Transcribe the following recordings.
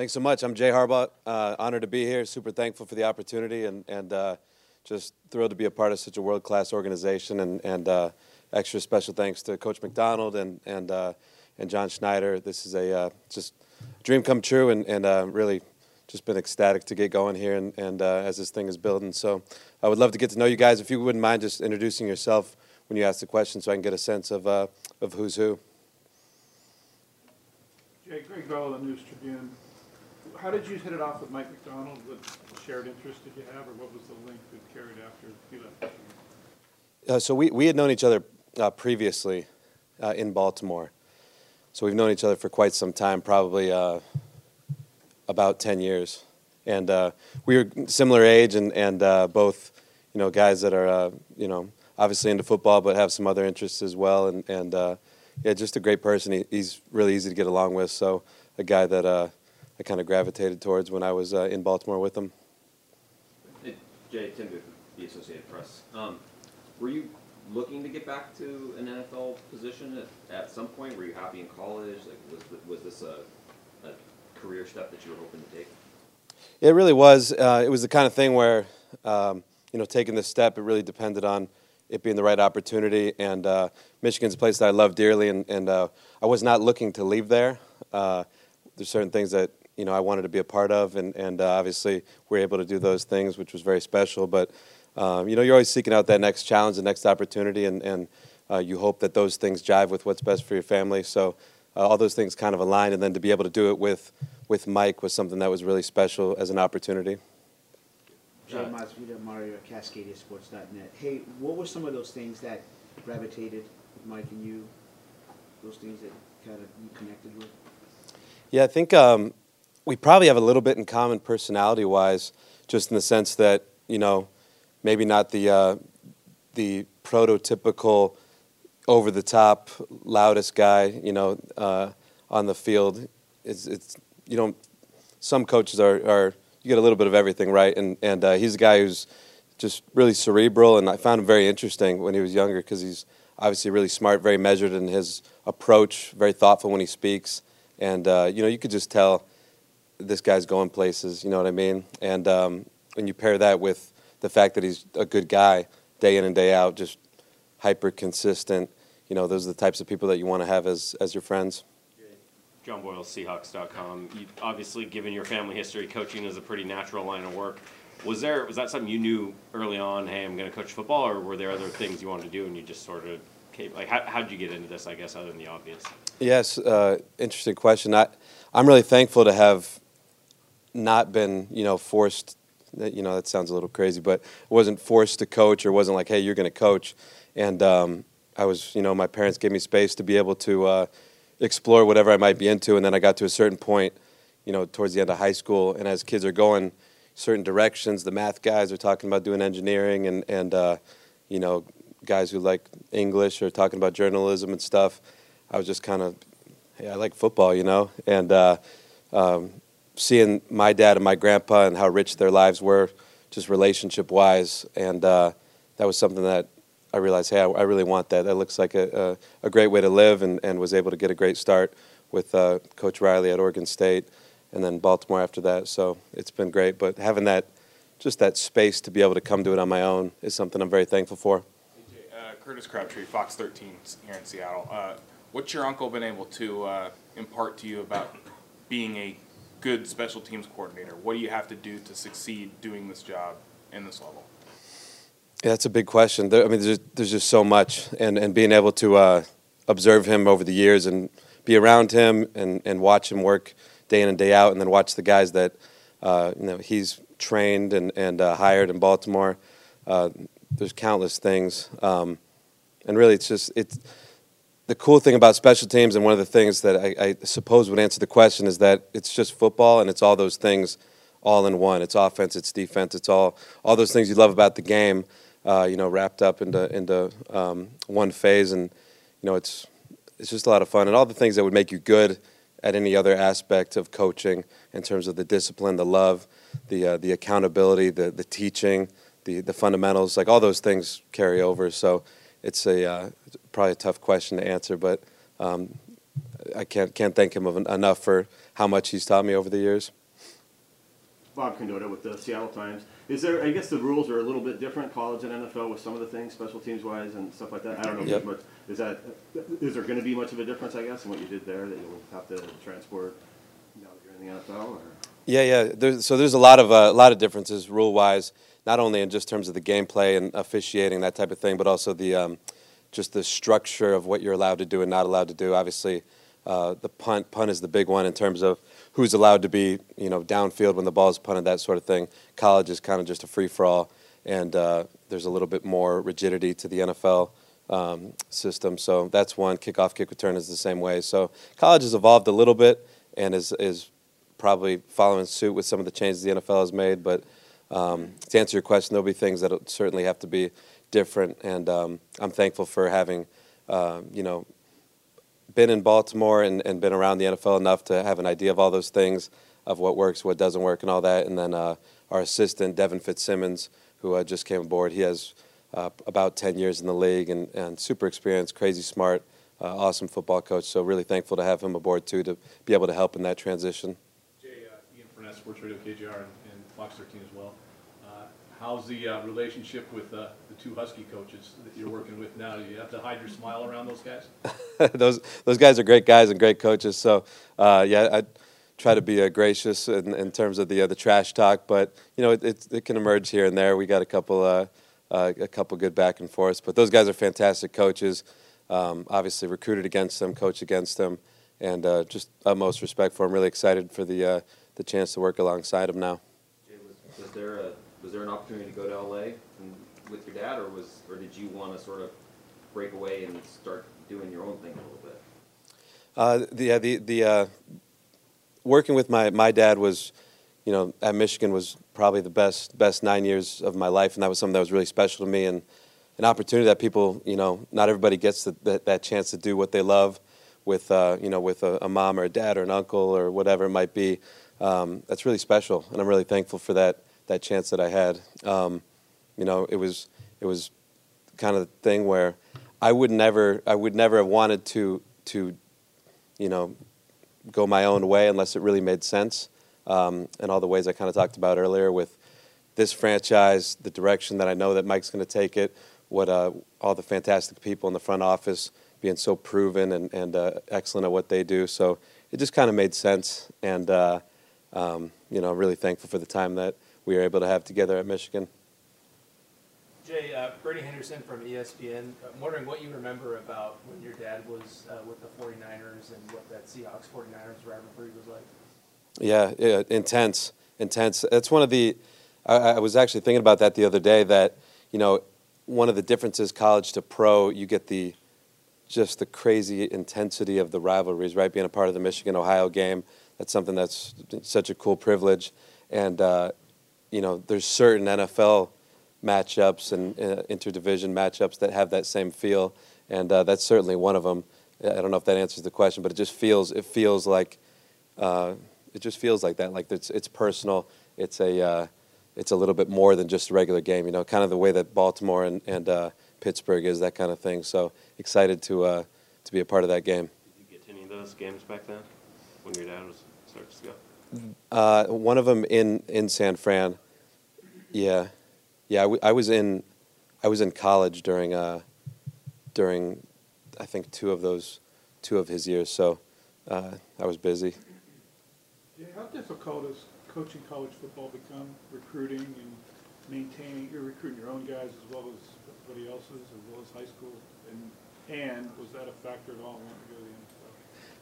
Thanks so much. I'm Jay Harbaugh. Uh, honored to be here. Super thankful for the opportunity and, and uh, just thrilled to be a part of such a world class organization. And, and uh, extra special thanks to Coach Macdonald and, and, uh, and John Schneider. This is a uh, just dream come true and, and uh, really just been ecstatic to get going here and, and as this thing is building. So I would love to get to know you guys. If you wouldn't mind just introducing yourself when you ask the question so I can get a sense of, of who's who. Jay, Gregg Bell, the News Tribune how did you hit it off with Mike Macdonald? What shared interest did you have, or what was the link that carried after he left? Uh, so we, we had known each other uh, previously uh, in Baltimore. So we've known each other for quite some time, probably uh, about 10 years. And uh, we were similar age and, and uh, both, you know, guys that are, you know, obviously into football but have some other interests as well. And, and yeah, just a great person. He, he's really easy to get along with. So a guy that I kind of gravitated towards when I was uh, in Baltimore with them. Hey, Jay, Tim Booth, the Associated Press. Um, were you looking to get back to an NFL position at, at some point? Were you happy in college? Like, was, was this a, a career step that you were hoping to take? It really was. Uh, it was the kind of thing where, um, you know, taking this step, it really depended on it being the right opportunity. And uh, Michigan's a place that I love dearly, and, and uh, I was not looking to leave there. Uh, there's certain things that you know I wanted to be a part of, and and uh, obviously we're able to do those things, which was very special. But um, you know you're always seeking out that next challenge, the next opportunity, and and uh, you hope that those things jive with what's best for your family. So uh, all those things kind of aligned, and then to be able to do it with with Mike was something that was really special as an opportunity. Jay Masvidal, Mario, CascadiaSports.net. Hey, what were some of those things that gravitated Mike and you? Those things that kind of you connected with? Yeah, I think um, we probably have a little bit in common personality wise, just in the sense that, you know, maybe not the, uh, the prototypical over the top, loudest guy, you know, uh, on the field. It's, it's, you know, some coaches are, are, you get a little bit of everything, right? And, and uh, he's a guy who's just really cerebral, and I found him very interesting when he was younger because he's obviously really smart, very measured in his approach, very thoughtful when he speaks. And, uh, you know, you could just tell this guy's going places. You know what I mean? And um, when you pair that with the fact that he's a good guy, day in and day out, just hyper consistent. You know, those are the types of people that you want to have as as your friends. John Boyle, Seahawks.com. You, obviously, given your family history, coaching is a pretty natural line of work. Was there was that something you knew early on? Hey, I'm going to coach football, or were there other things you wanted to do, and you just sort of came, like how how did you get into this? I guess other than the obvious. Yes, uh, interesting question. I I'm really thankful to have not been, you know, forced. You know, that sounds a little crazy, but wasn't forced to coach or wasn't like, hey, you're going to coach. And um, I was, you know, my parents gave me space to be able to uh, explore whatever I might be into. And then I got to a certain point, you know, towards the end of high school, and as kids are going certain directions, the math guys are talking about doing engineering, and and uh, you know, guys who like English are talking about journalism and stuff. I was just kind of, hey, I like football, you know, and uh, um, seeing my dad and my grandpa and how rich their lives were, just relationship wise, and uh, that was something that I realized, hey, I, I, really want that. That looks like a, a, a, great way to live, and, and was able to get a great start with uh, Coach Riley at Oregon State, and then Baltimore after that. So it's been great. But having that, just that space to be able to come to it on my own is something I'm very thankful for. Uh, Curtis Crabtree, Fox 13 here in Seattle. Uh, what's your uncle been able to uh, impart to you about being a good special teams coordinator? What do you have to do to succeed doing this job in this level? Yeah, that's a big question. There, I mean, there's, there's just so much, and, and being able to uh, observe him over the years and be around him and, and watch him work day in and day out, and then watch the guys that uh, you know he's trained and, and uh, hired in Baltimore. Uh, there's countless things, um, and really, it's just it's the cool thing about special teams, and one of the things that I, I, suppose would answer the question is that it's just football, and it's all those things all in one. It's offense, it's defense, it's all all those things you love about the game, uh, you know, wrapped up into into um, one phase, and you know, it's it's just a lot of fun, and all the things that would make you good at any other aspect of coaching in terms of the discipline, the love, the uh, the accountability, the the teaching, the the fundamentals, like all those things carry over. So it's a uh, probably a tough question to answer, but um, I can't can't thank him enough for how much he's taught me over the years. Bob Condotta with the Seattle Times. Is there? I guess the rules are a little bit different, college and NFL, with some of the things, special teams wise and stuff like that. I don't know. Yep. much, is that? Is there going to be much of a difference? I guess in what you did there that you'll have to transport now that you're in the NFL. Or? Yeah, yeah. There's, so there's a lot of a lot of differences rule wise, not only in just terms of the gameplay and officiating that type of thing, but also the um, just the structure of what you're allowed to do and not allowed to do. Obviously, uh, the punt punt is the big one in terms of who's allowed to be you know downfield when the ball is punted, that sort of thing. College is kind of just a free for all, and uh, there's a little bit more rigidity to the NFL. Um, system, so that's one. Kickoff, kick return is the same way. So college has evolved a little bit and is is probably following suit with some of the changes the NFL has made. But um, to answer your question, there'll be things that certainly have to be different, and um, I'm thankful for having, uh, you know, been in Baltimore and, and been around the NFL enough to have an idea of all those things, of what works, what doesn't work, and all that. And then uh, our assistant Devin Fitzsimmons, who uh, just came aboard, he has uh, about 10 years in the league and, and super experienced, crazy smart, uh, awesome football coach. So really thankful to have him aboard too to be able to help in that transition. Jay, uh, Ian Furness, Sports Radio and, and Fox 13 as well. How's the uh, relationship with uh, the two Husky coaches that you're working with now? Do you have to hide your smile around those guys? those those guys are great guys and great coaches. So uh, yeah, I try to be uh, gracious in, in terms of the uh, the trash talk, but you know it, it, it can emerge here and there. We got a couple uh, uh, a couple good back and forths, but those guys are fantastic coaches. Um, obviously, recruited against them, coached against them, and uh, just utmost respect for them. Really excited for the uh, the chance to work alongside them now. Jay, was, was there a was there an opportunity to go to LA and, with your dad, or was or did you want to sort of break away and start doing your own thing a little bit? Uh, the the the uh, working with my my dad was, you know, at Michigan was probably the best best nine years of my life, and that was something that was really special to me and an opportunity that people, you know, not everybody gets the, that that chance to do what they love with, uh, you know, with a, a, mom or a dad or an uncle or whatever it might be. Um, that's really special, and I'm really thankful for that that chance that I had. Um, you know, it was it was kind of the thing where I would never I would never have wanted to to, you know, go my own way unless it really made sense. Um, and all the ways I kind of talked about earlier with this franchise, the direction that I know that Mike's going to take it, what uh, all the fantastic people in the front office being so proven and, and uh, excellent at what they do. So it just kind of made sense. And, uh, um, you know, really thankful for the time that we were able to have together at Michigan. Jay, uh, Bernie Henderson from ESPN. I'm wondering what you remember about when your dad was uh, with the 49ers and what that Seahawks 49ers rivalry was like. Yeah, yeah, intense, intense. That's one of the. I, I was actually thinking about that the other day. That you know, one of the differences college to pro, you get the just the crazy intensity of the rivalries. Right, being a part of the Michigan Ohio game, that's something that's such a cool privilege. And uh, you know, there's certain NFL matchups and uh, interdivision matchups that have that same feel, and uh, that's certainly one of them. I don't know if that answers the question, but it just feels it feels like uh, it just feels like that. Like it's it's personal. It's a uh, it's a little bit more than just a regular game. You know, kind of the way that Baltimore and and uh, Pittsburgh is that kind of thing. So excited to uh, to be a part of that game. Did you get to any of those games back then when your dad was starting to go? Uh, one of them in, in San Fran. Yeah, yeah. I, w- I was in, I was in college during, uh, during, I think two of those, two of his years. So uh, I was busy. Yeah, how difficult has coaching college football become, recruiting and maintaining, you're recruiting your own guys as well as everybody else's, as well as high school? And, and was that a factor at all wanting to go to the NFL?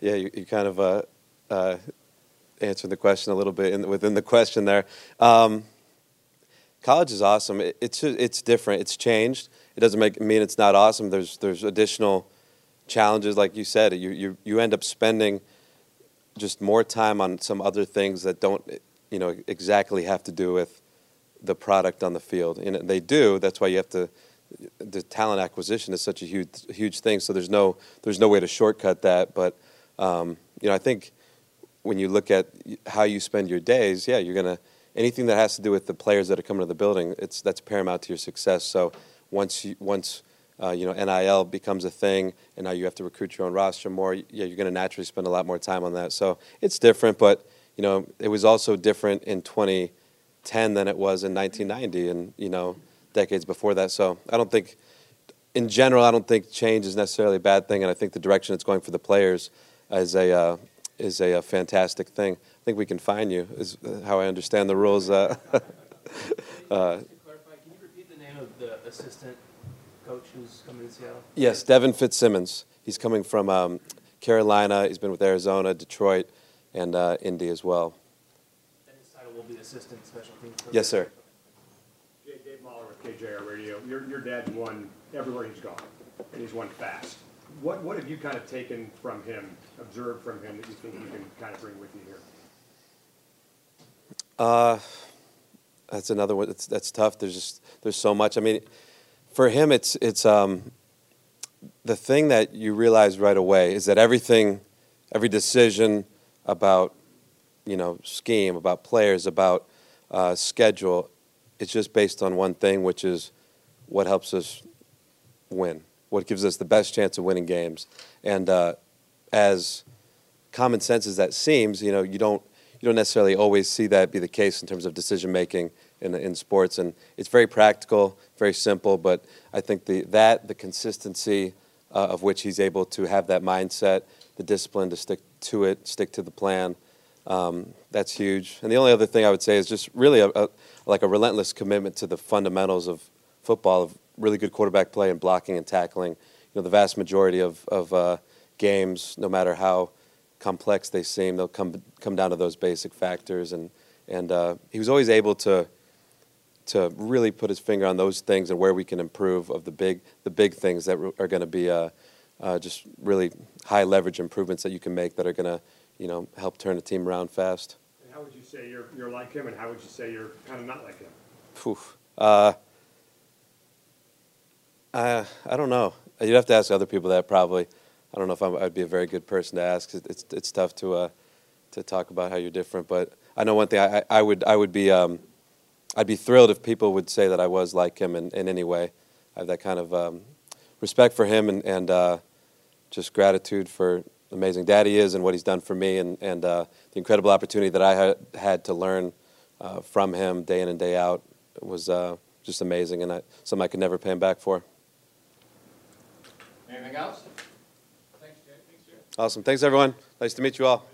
Yeah, you, you kind of uh, uh, answered the question a little bit in, within the question there. Um, college is awesome. It, it's it's different. It's changed. It doesn't make mean it's not awesome. There's there's additional challenges, like you said. You you you end up spending just more time on some other things that don't you know exactly have to do with the product on the field. And they do. That's why you have to. The talent acquisition is such a huge huge thing. So there's no there's no way to shortcut that. But um, you know I think when you look at how you spend your days, yeah, you're gonna anything that has to do with the players that are coming to the building. It's that's paramount to your success. So once you, once uh, you know, NIL becomes a thing, and now you have to recruit your own roster more. Yeah, you're going to naturally spend a lot more time on that. So it's different, but you know, it was also different in 2010 than it was in 1990, and you know, decades before that. So I don't think, in general, I don't think change is necessarily a bad thing, and I think the direction it's going for the players is a uh, is a, a fantastic thing. I think we can fine you, is how I understand the rules. Uh, uh, clarify, can you repeat the name of the assistant coach who's coming to Seattle? Yes, Devin Fitzsimmons. He's coming from um, Carolina. He's been with Arizona, Detroit, and uh, Indy as well. And his title will be assistant special teams coach? Yes, sir. Jay- Dave Mahler with KJR Radio. Your, your dad's won everywhere he's gone, and he's won fast. What, what have you kind of taken from him, observed from him, that you think you can kind of bring with you here? Uh, that's another one. That's, that's tough. There's just there's so much. I mean, for him, it's it's um, the thing that you realize right away is that everything, every decision about, you know, scheme, about players, about uh, schedule, it's just based on one thing, which is what helps us win, what gives us the best chance of winning games, and uh, as common sense as that seems, you know, you don't you don't necessarily always see that be the case in terms of decision making in in sports, and it's very practical, very simple. But I think the that the consistency uh, of which he's able to have that mindset, the discipline to stick to it, stick to the plan. Um, that's huge. And the only other thing I would say is just really a, a, like a relentless commitment to the fundamentals of football, of really good quarterback play and blocking and tackling. You know, the vast majority of, of uh, games, no matter how complex they seem, they'll come come down to those basic factors. And and uh, he was always able to to really put his finger on those things and where we can improve of the big the big things that are going to be uh, uh, just really high leverage improvements that you can make that are going to you know help turn a team around fast. And how would you say you're, you're like him, and how would you say you're kind of not like him? Phew. Uh, I I don't know. You'd have to ask other people that probably. I don't know if I'm, I'd be a very good person to ask. It's it's, tough to uh, to talk about how you're different, but I know one thing. I, I would I would be um, I'd be thrilled if people would say that I was like him in, in any way. I have that kind of um, respect for him and and uh, just gratitude for amazing dad he is and what he's done for me and and uh, the incredible opportunity that I had had to learn uh, from him day in and day out was uh, just amazing and I, something I could never pay him back for. Anything else? Thanks, Jay. Awesome. Thanks everyone. Nice to meet you all.